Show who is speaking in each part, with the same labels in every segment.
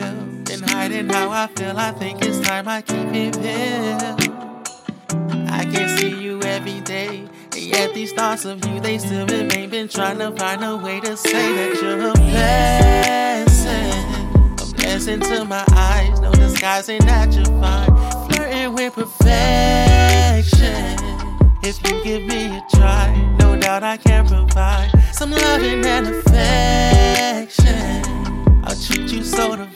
Speaker 1: reveal. Been hiding how I feel, I think it's time I keep it real. I can see you every day, and yet these thoughts of you, they still remain. Been trying to find a way to say that you're a blessing. A blessing to my eyes, no disguising that you're fine. Flirting with perfection. If you give me a try, no doubt I can provide some loving and affection. I'll treat you so divine,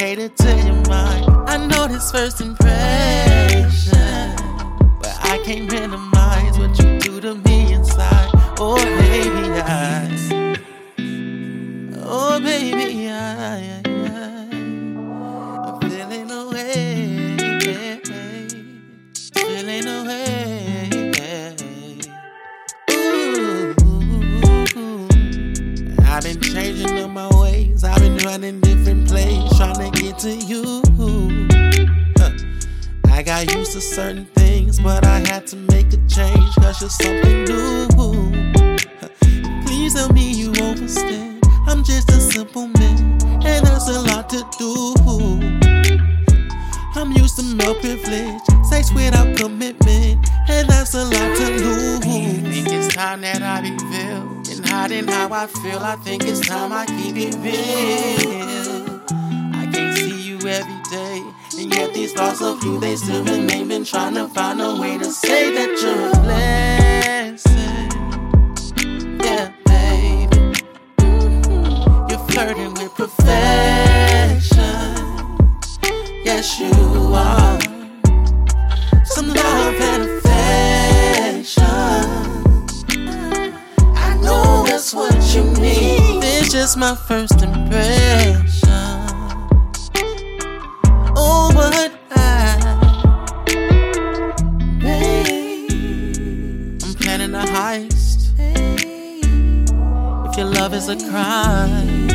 Speaker 1: I'll to your mind. I know this first impression, but I can't minimize I've been changing up my ways. I've been running different plays, trying to get to you. Huh. I got used to certain things, but I had to make a change, cause you're something new. Huh. Please tell me you understand. I'm just a simple man, and there's a lot to do. I'm used to no privilege, sex without commitment, and that's a lot to lose. I think it's time that I reveal. Hiding how I feel, I think it's time I keep it real. I can't see you every day, and yet these thoughts of you, they still remain. Been trying to find a way to say that you're a blessing. Yeah, baby. You're flirting with perfection. Yes, you are. Just my first impression. Oh, but I, babe, I'm planning a heist. If your love is a crime,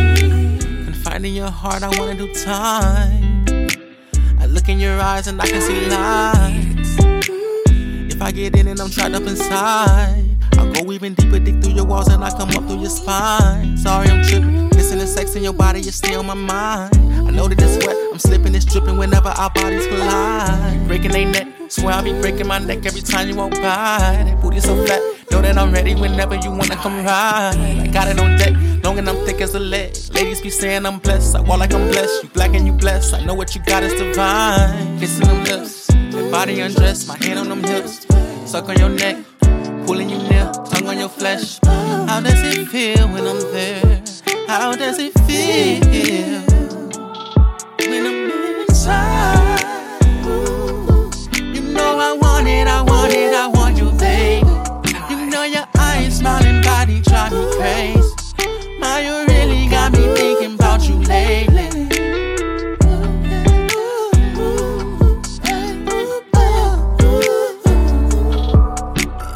Speaker 1: confiding your heart, I wanna do time. I look in your eyes and I can see lies. If I get in and I'm trapped up inside, I'll go even deeper, dig through your walls and I come up through your spine. Sex in your body, you stay on my mind. I know that it's wet, I'm slipping, it's dripping whenever our bodies collide. Breaking they neck, swear I'll be breaking my neck every time you walk by. That booty so flat, know that I'm ready whenever you wanna come ride. I got it on deck, long and I'm thick as a leg. Ladies be saying I'm blessed, I walk like I'm blessed. You black and you blessed, I know what you got is divine. Kissing them lips, your body undressed, my hand on them hips. Suck on your neck, pulling you near, tongue on your flesh. How does it feel when I'm there? How does it feel when I'm inside? You know I want it, I want it, I want you, babe. You know your eyes, smiling body drive me crazy. You really got me you lately.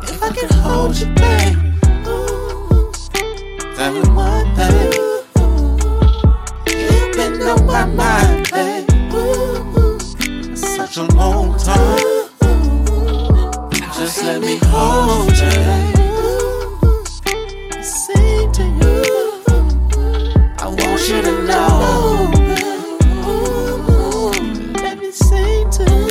Speaker 1: If I can hold you. such a long time. Just let me hold you. Sing to you. I want you to know. Let me sing to you.